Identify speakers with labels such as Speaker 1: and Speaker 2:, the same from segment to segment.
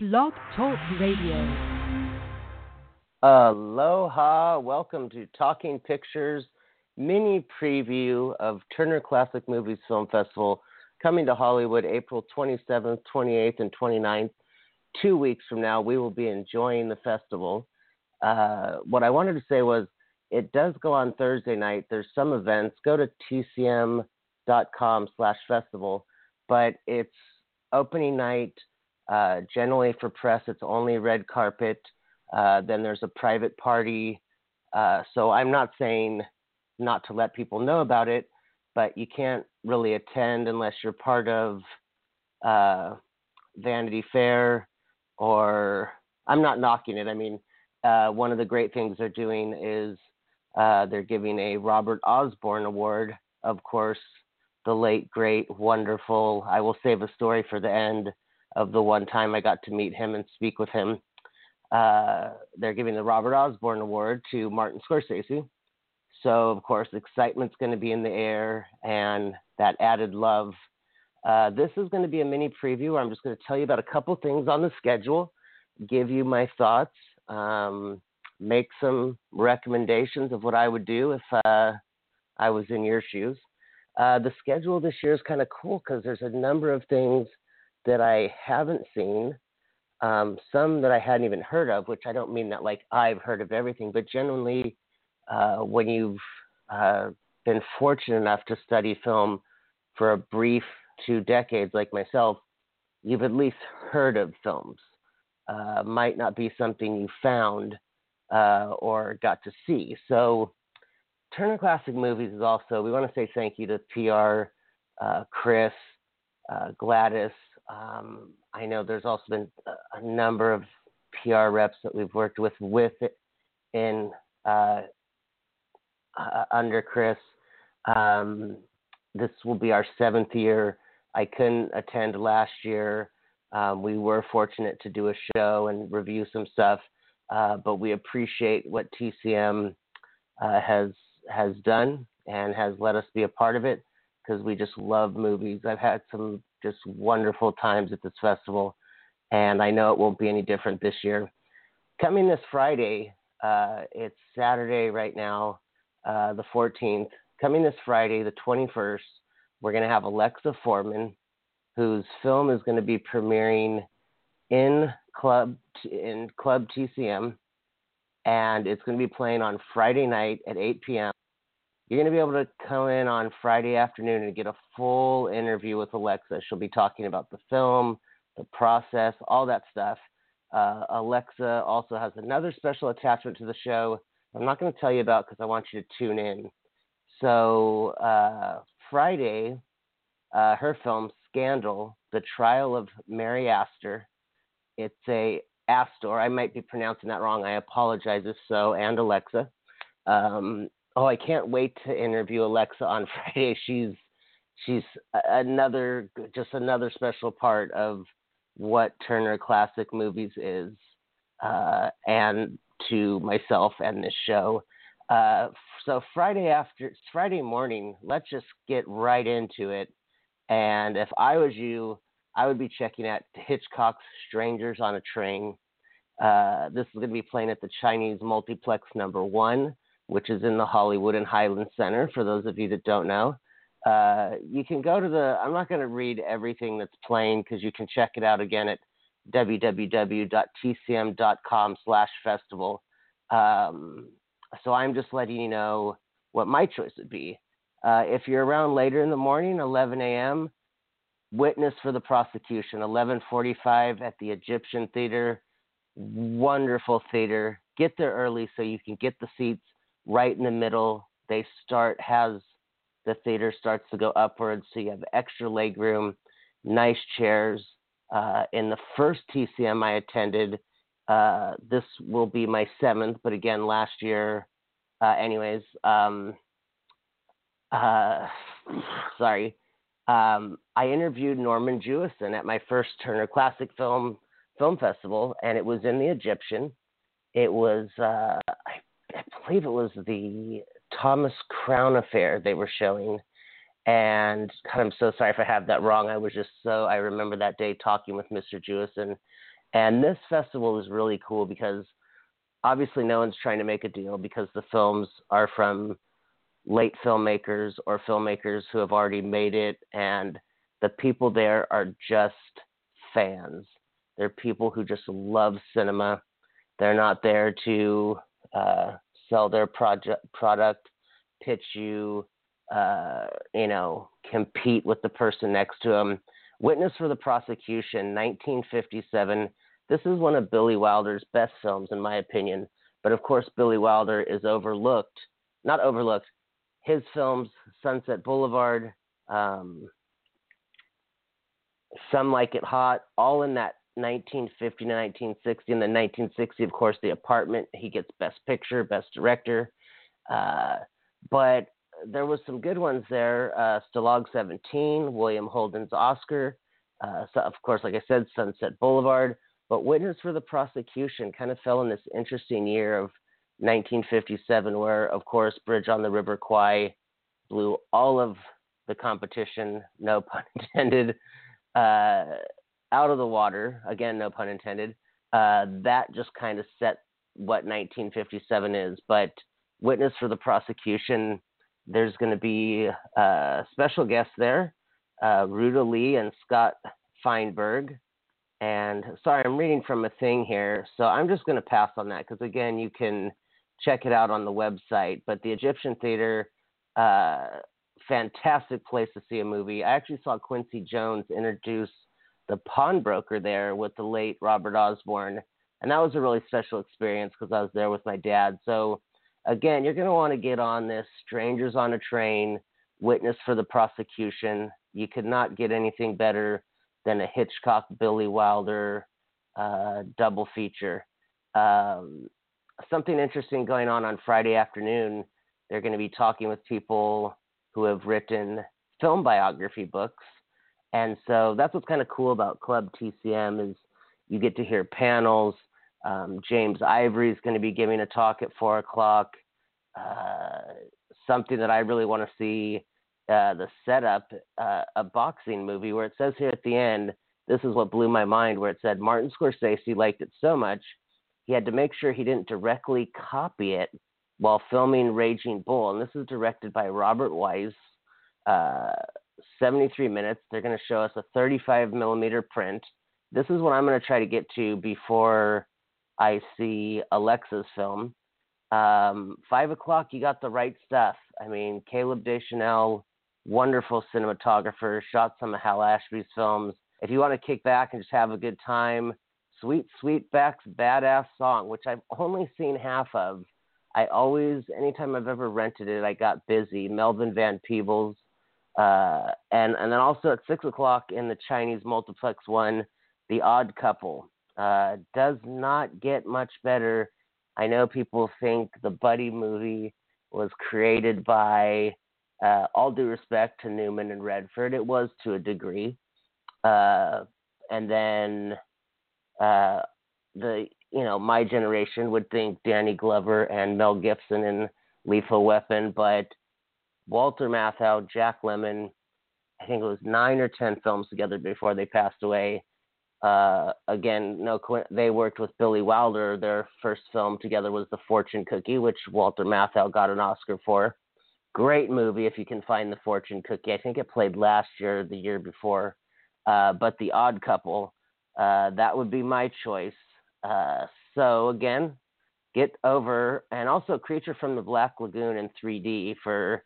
Speaker 1: Blog Talk Radio.
Speaker 2: Aloha. Welcome to Talking Pictures mini preview of Turner Classic Movies Film Festival coming to Hollywood April 27th, 28th, and 29th. Two weeks from now, we will be enjoying the festival. Uh, what I wanted to say was it does go on Thursday night. There's some events. Go to tcm.com slash festival, but it's opening night uh, generally for press, it's only red carpet. Uh, then there's a private party. Uh, so I'm not saying not to let people know about it, but you can't really attend unless you're part of uh, Vanity Fair or I'm not knocking it. I mean, uh, one of the great things they're doing is they're giving a Robert Osborne Award. Of course, the late, great, wonderful. I will save a story for the end of the one time I got to meet him and speak with him. Uh, they're giving the Robert Osborne Award to Martin Scorsese. So, of course, excitement's going to be in the air and that added love. Uh, this is going to be a mini preview where I'm just going to tell you about a couple things on the schedule, give you my thoughts, um, make some recommendations of what I would do if uh, I was in your shoes. Uh, the schedule this year is kind of cool because there's a number of things that I haven't seen, um, some that I hadn't even heard of, which I don't mean that like I've heard of everything, but generally, uh, when you've uh, been fortunate enough to study film for a brief two decades like myself, you've at least heard of films. Uh, might not be something you found uh, or got to see. So, Turner Classic Movies is also, we want to say thank you to PR, uh, Chris, uh, Gladys, um, I know there's also been a, number of PR reps that we've worked with with it in uh, uh, under Chris. Um, this will be our seventh year. I couldn't attend last year. Um, we were fortunate to do a show and review some stuff, uh, but we appreciate what TCM uh, has has done and has let us be a part of it because we just love movies. I've had some just wonderful times at this festival, and I know it won't be any different this year. Coming this Friday, uh, it's Saturday right now, uh, the 14th. Coming this Friday, the 21st, we're going to have Alexa Foreman, whose film is going to be premiering in Club in Club TCM, and it's going to be playing on Friday night at 8 p.m. You're going to be able to come in on Friday afternoon and get a full interview with Alexa. She'll be talking about the film, the process, all that stuff. Uh, Alexa also has another special attachment to the show. I'm not going to tell you about because I want you to tune in. So uh, Friday, uh, her film Scandal: The Trial of Mary Astor. It's a Astor. I might be pronouncing that wrong. I apologize if so. And Alexa. Um, oh, I can't wait to interview Alexa on Friday. She's she's another just another special part of what Turner Classic Movies is, uh, and to myself and this show. Uh, so Friday after Friday morning, let's just get right into it. And if I was you, I would be checking out Hitchcock's Strangers on a Train. Uh, this is going to be playing at the Chinese Multiplex Number One which is in the Hollywood and Highland Center. For those of you that don't know, uh, you can go to the. I'm not going to read everything that's playing because you can check it out again at www.tcm.com/festival. Um, so I'm just letting you know what my choice would be. Uh, if you're around later in the morning, 11 a.m., witness for the prosecution, 11:45 at the Egyptian Theater. Wonderful theater. Get there early so you can get the seats right in the middle. They start has the theater starts to go upwards, so you have extra leg room, nice chairs. Uh, in the first TCM I attended, uh, this will be my seventh, but again last year. Uh, anyways, um, uh, sorry. Um, I interviewed Norman Jewison at my first Turner Classic Film Film Festival, and it was in the Egyptian. It was uh, believe it was the Thomas Crown affair they were showing. And God, I'm so sorry if I have that wrong. I was just so I remember that day talking with Mr. Jewison, And this festival is really cool because obviously no one's trying to make a deal because the films are from late filmmakers or filmmakers who have already made it and the people there are just fans. They're people who just love cinema. They're not there to uh, sell their project product, pitch you, uh, you know, compete with the person next to them. Witness for the Prosecution, 1957. This is one of Billy Wilder's best films, in my opinion. But of course, Billy Wilder is overlooked, not overlooked. His films, Sunset Boulevard, um, Some Like It Hot, all in that 1950 to 1960. And then 1960, of course, The Apartment. He gets Best Picture, Best Director. Uh, but there was some good ones there. Uh, Stalag 17, William Holden's Oscar. Uh, so of course, like I said, Sunset Boulevard. But Witness for the Prosecution kind of fell in this interesting year of 1957, where, of course, Bridge on the River Kwai blew all of the competition, no pun intended, uh, out of the water. Again, no pun intended. Uh, that just kind of set what 1957 is. But Witness for the Prosecution, there's going to be uh, special guests there, uh, Ruta Lee and Scott Feinberg. And sorry, I'm reading from a thing here, so I'm just going to pass on that because again, you can check it out on the website. But the Egyptian Theater, uh, fantastic place to see a movie. I actually saw Quincy Jones introduce the pawnbroker there with the late Robert Osborne, and that was a really special experience because I was there with my dad. So again, you're going to want to get on this Strangers on a Train, Witness for the Prosecution. You could not get anything better than a Hitchcock Billy Wilder uh, double feature. Um, something interesting going on on Friday afternoon. They're going to be talking with people who have written film biography books, and so that's what's kind of cool about Club TCM is you get to hear panels. Um, James Ivory is going to be giving a talk at four o'clock. Uh, something that I really want to see uh, the setup, uh, a boxing movie where it says here at the end, this is what blew my mind, where it said Martin Scorsese liked it so much he had to make sure he didn't directly copy it while filming Raging Bull. And this is directed by Robert Wise. Uh, 73 minutes. They're going to show us a 35 millimeter print. This is what I'm going to try to get to before I see Alexa's film. Um, five o'clock, you got the right stuff. I mean, Caleb Deschanel, wonderful cinematographer, shot some of Hal Ashby's films. If you want to kick back and just have a good time, Sweet Sweetback's Badass Song, which I've only seen half of. I always, anytime I've ever rented it, I got busy. Melvin Van Peebles. Uh, and, and then also at 6 o'clock in the Chinese multiplex one, The Odd Couple. Uh, does not get much better. I know people think the Buddy movie was created by, uh, all due respect to Newman and Redford, it was to a degree. Uh, and then uh, the you know my generation would think Danny Glover and Mel Gibson in Lethal Weapon, but Walter Matthau, Jack Lemmon, I think it was nine or ten films together before they passed away. Uh, again, no, they worked with Billy Wilder. Their first film together was The Fortune Cookie, which Walter Matthau got an Oscar for. Great movie if you can find The Fortune Cookie. I think it played last year, the year before. Uh, but The Odd Couple, uh, that would be my choice. Uh, so again, get over and also Creature from the Black Lagoon in 3D for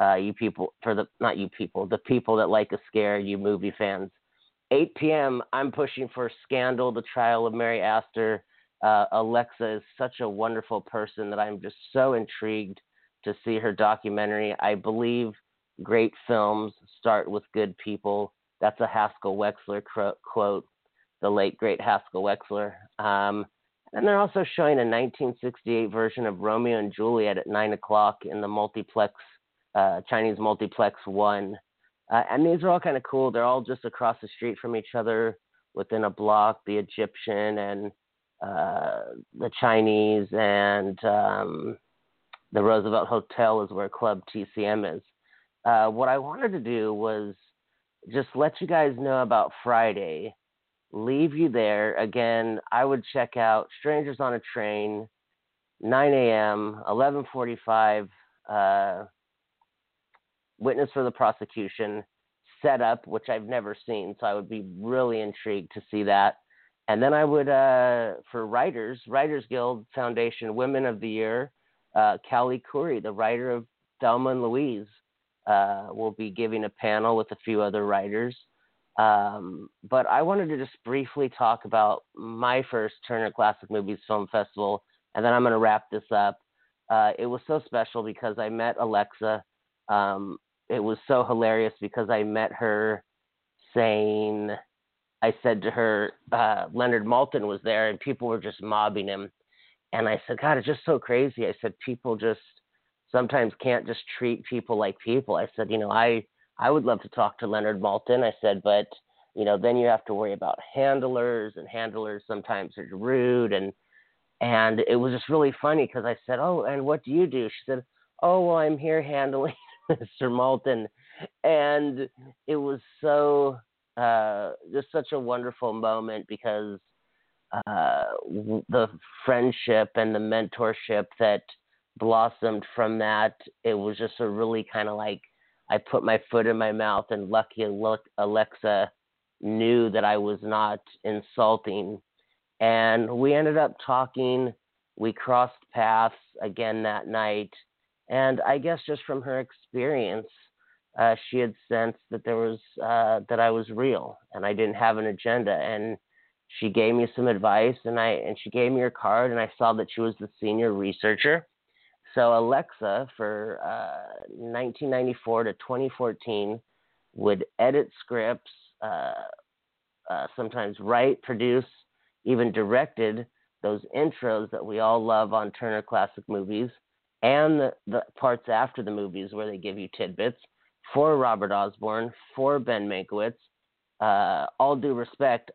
Speaker 2: uh, you people for the not you people the people that like a scare you movie fans. 8 p.m. I'm pushing for Scandal: The Trial of Mary Astor. Uh, Alexa is such a wonderful person that I'm just so intrigued to see her documentary. I believe great films start with good people. That's a Haskell Wexler quote the late great Haskell Wexler. Um, and they're also showing a 1968 version of Romeo and Juliet at nine o'clock in the multiplex, uh, Chinese multiplex one. Uh, and these are all kind of cool. They're all just across the street from each other within a block. The Egyptian and uh, the Chinese and um, the Roosevelt Hotel is where Club TCM is. Uh, what I wanted to do was just let you guys know about Friday leave you there. Again, I would check out Strangers on a Train, 9 a.m., 11:45. Uh, witness for the prosecution setup, which I've never seen, so I would be really intrigued to see that. And then I would, uh, for writers, Writers Guild Foundation Women of the Year, uh, Callie Khouri, the writer of Thelma and Louise, uh, will be giving a panel with a few other writers. Um, but I wanted to just briefly talk about my first Turner Classic Movies Film Festival, and then I'm going to wrap this up. Uh, it was so special because I met Alexa. Um, it was so hilarious because I met her saying, I said to her, uh, Leonard Maltin was there, and people were just mobbing him. And I said, God, it's just so crazy. I said, people just sometimes can't just treat people like people. I said, you know, I I would love to talk to Leonard Maltin. I said, but you know, then you have to worry about handlers, and handlers sometimes are rude, and and it was just really funny because I said, oh, and what do you do? She said, oh, well, I'm here handling Mr. Maltin, and it was so uh, just such a wonderful moment because uh, the friendship and the mentorship that blossomed from that. It was just a really kind of like I put my foot in my mouth, and lucky Alexa knew that I was not insulting. And we ended up talking. We crossed paths again that night. And I guess just from her experience, uh, she had sensed that there was uh, that I was real and I didn't have an agenda. And she gave me some advice, and I and she gave me her card, and I saw that she was the senior researcher so Alexa, for uh, 1994 to 2014, would edit scripts, uh, uh, sometimes write, produce, even directed those intros that we all love on Turner Classic Movies, and the, the parts after the movies where they give you tidbits for Robert Osborne, for Ben Mankiewicz. Uh, all due respect,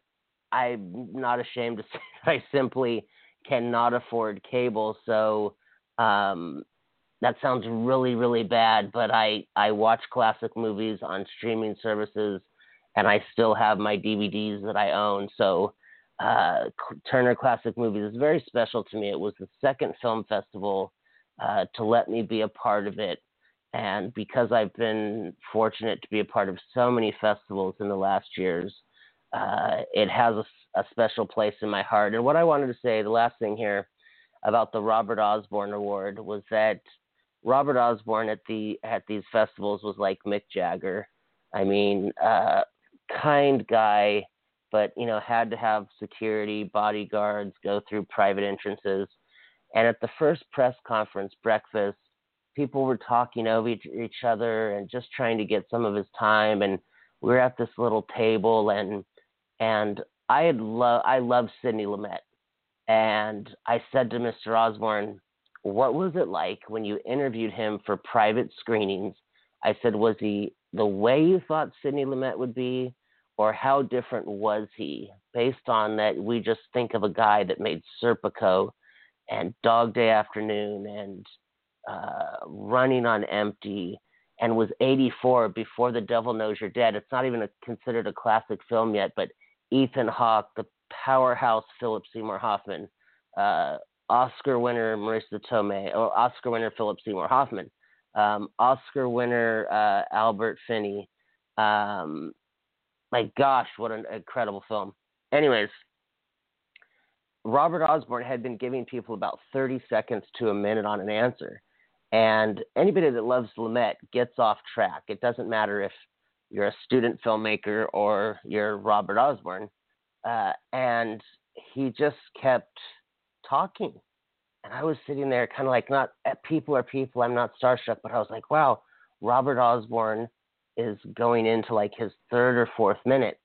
Speaker 2: I'm not ashamed to say I simply cannot afford cable, so um, that sounds really, really bad, but I, I watch classic movies on streaming services and I still have my DVDs that I own. So uh, Turner Classic Movies is very special to me. It was the second film festival uh, to let me be a part of it. And because I've been fortunate to be a part of so many festivals in the last years, uh, it has a, a special place in my heart. And what I wanted to say, the last thing here, about the Robert Osborne Award was that Robert Osborne at the at these festivals was like Mick Jagger. I mean, uh, kind guy, but you know had to have security, bodyguards, go through private entrances. And at the first press conference breakfast, people were talking over each, each other and just trying to get some of his time. And we were at this little table, and and I had lo- I love Sidney Lumet. And I said to Mr. Osborne, What was it like when you interviewed him for private screenings? I said, Was he the way you thought Sidney Lumet would be, or how different was he? Based on that, we just think of a guy that made Serpico and Dog Day Afternoon and uh, Running on Empty and was 84 before The Devil Knows You're Dead. It's not even a, considered a classic film yet, but Ethan Hawke, the powerhouse Philip Seymour Hoffman, uh, Oscar winner Marisa Tomei, or Oscar winner Philip Seymour Hoffman, um, Oscar winner uh, Albert Finney. Um, my gosh, what an incredible film. Anyways, Robert Osborne had been giving people about 30 seconds to a minute on an answer. And anybody that loves Lumet gets off track. It doesn't matter if you're a student filmmaker or you're Robert Osborne uh, and he just kept talking. And I was sitting there, kind of like, not eh, people are people. I'm not starstruck, but I was like, wow, Robert Osborne is going into like his third or fourth minute.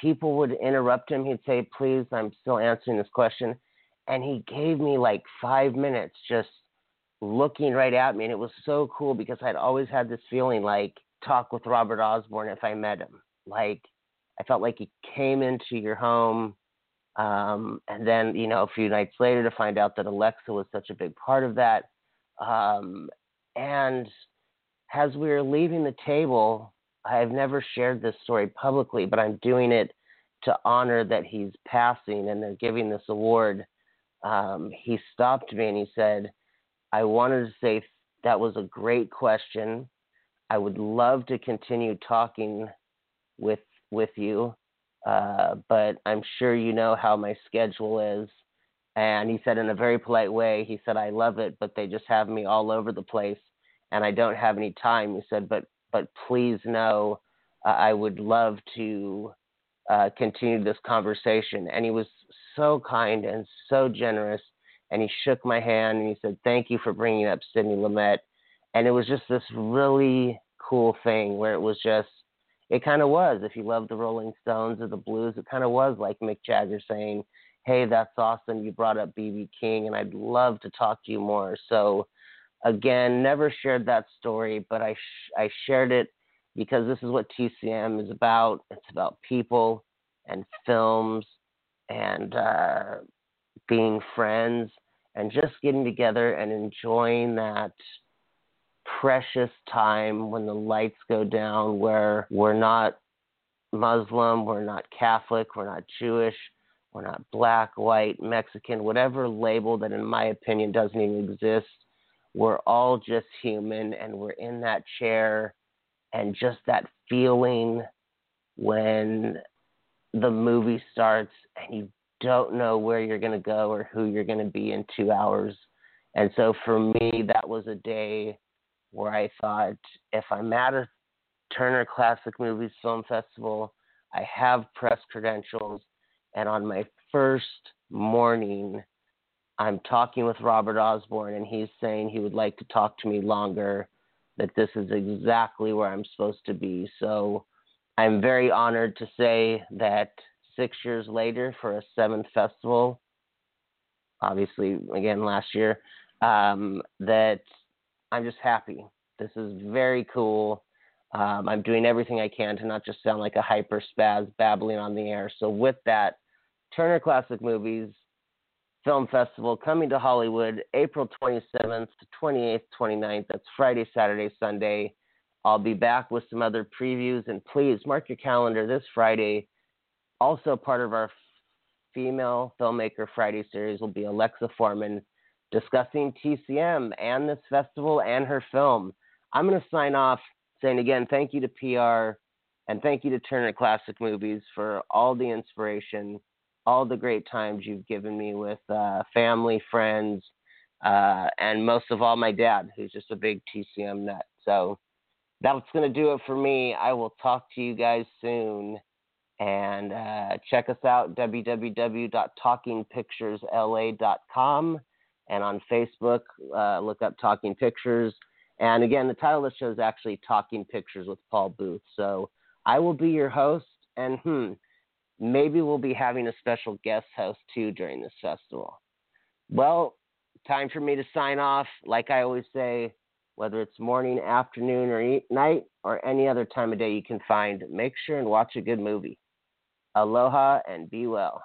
Speaker 2: People would interrupt him. He'd say, please, I'm still answering this question. And he gave me like five minutes just looking right at me. And it was so cool because I'd always had this feeling like talk with Robert Osborne if I met him. Like I felt like he came into your home. Um, and then, you know, a few nights later to find out that Alexa was such a big part of that. Um, and as we were leaving the table, I have never shared this story publicly, but I'm doing it to honor that he's passing and they're giving this award, um, he stopped me and he said, I wanted to say that was a great question. I would love to continue talking with with you, uh, but I'm sure you know how my schedule is. And he said in a very polite way, he said, I love it, but they just have me all over the place and I don't have any time. He said, but but please know uh, I would love to uh, continue this conversation. And he was so kind and so generous. And he shook my hand and he said, Thank you for bringing up Sidney Lumet. And it was just this really cool thing where it was just, it kind of was. If you love the Rolling Stones or the blues, it kind of was like Mick Jagger saying, Hey, that's awesome. You brought up BB King, and I'd love to talk to you more. So, again, never shared that story, but I, sh- I shared it because this is what TCM is about. It's about people and films and uh, being friends and just getting together and enjoying that precious time when the lights go down where we're not Muslim, we're not Catholic, we're not Jewish, we're not black, white, Mexican, whatever label that, in my opinion, doesn't even exist. We're all just human and we're in that chair and just that feeling when the movie starts and you don't know where you're going to go or who you're going to be in two hours. And so for me, that was a day where I thought if I'm at a Turner Classic Movies Film Festival, I have press credentials, and on my first morning, I'm talking with Robert Osborne, and he's saying he would like to talk to me longer that this is exactly where I'm supposed to be. So I'm very honored to say that six years later, for a seventh festival, obviously, again, last year, um, that I'm just happy. This is very cool. Um, I'm doing everything I can to not just sound like a hyper spaz babbling on the air. So, with that, Turner Classic Movies Film Festival coming to Hollywood April 27th, 28th, 29th. That's Friday, Saturday, Sunday. I'll be back with some other previews. And please mark your calendar this Friday. Also, part of our Female Filmmaker Friday series will be Alexa Foreman discussing TCM and this festival and her film. I'm going to sign off saying again, thank you to PR and thank you to Turner Classic Movies for all the inspiration all the great times you've given me with uh, family, friends, uh, and most of all, my dad, who's just a big TCM nut. So that's going to do it for me. I will talk to you guys soon. And uh, check us out, www.talkingpicturesla.com. And on Facebook, uh, look up Talking Pictures. And again, the title of the show is actually Talking Pictures with Paul Booth. So I will be your host. And hmm, maybe we'll be having a special guest host too during this festival. Well, time for me to sign off. Like I always say, whether it's morning, afternoon, or night, or any other time of day you can find, make sure and watch a good movie. Aloha and be well.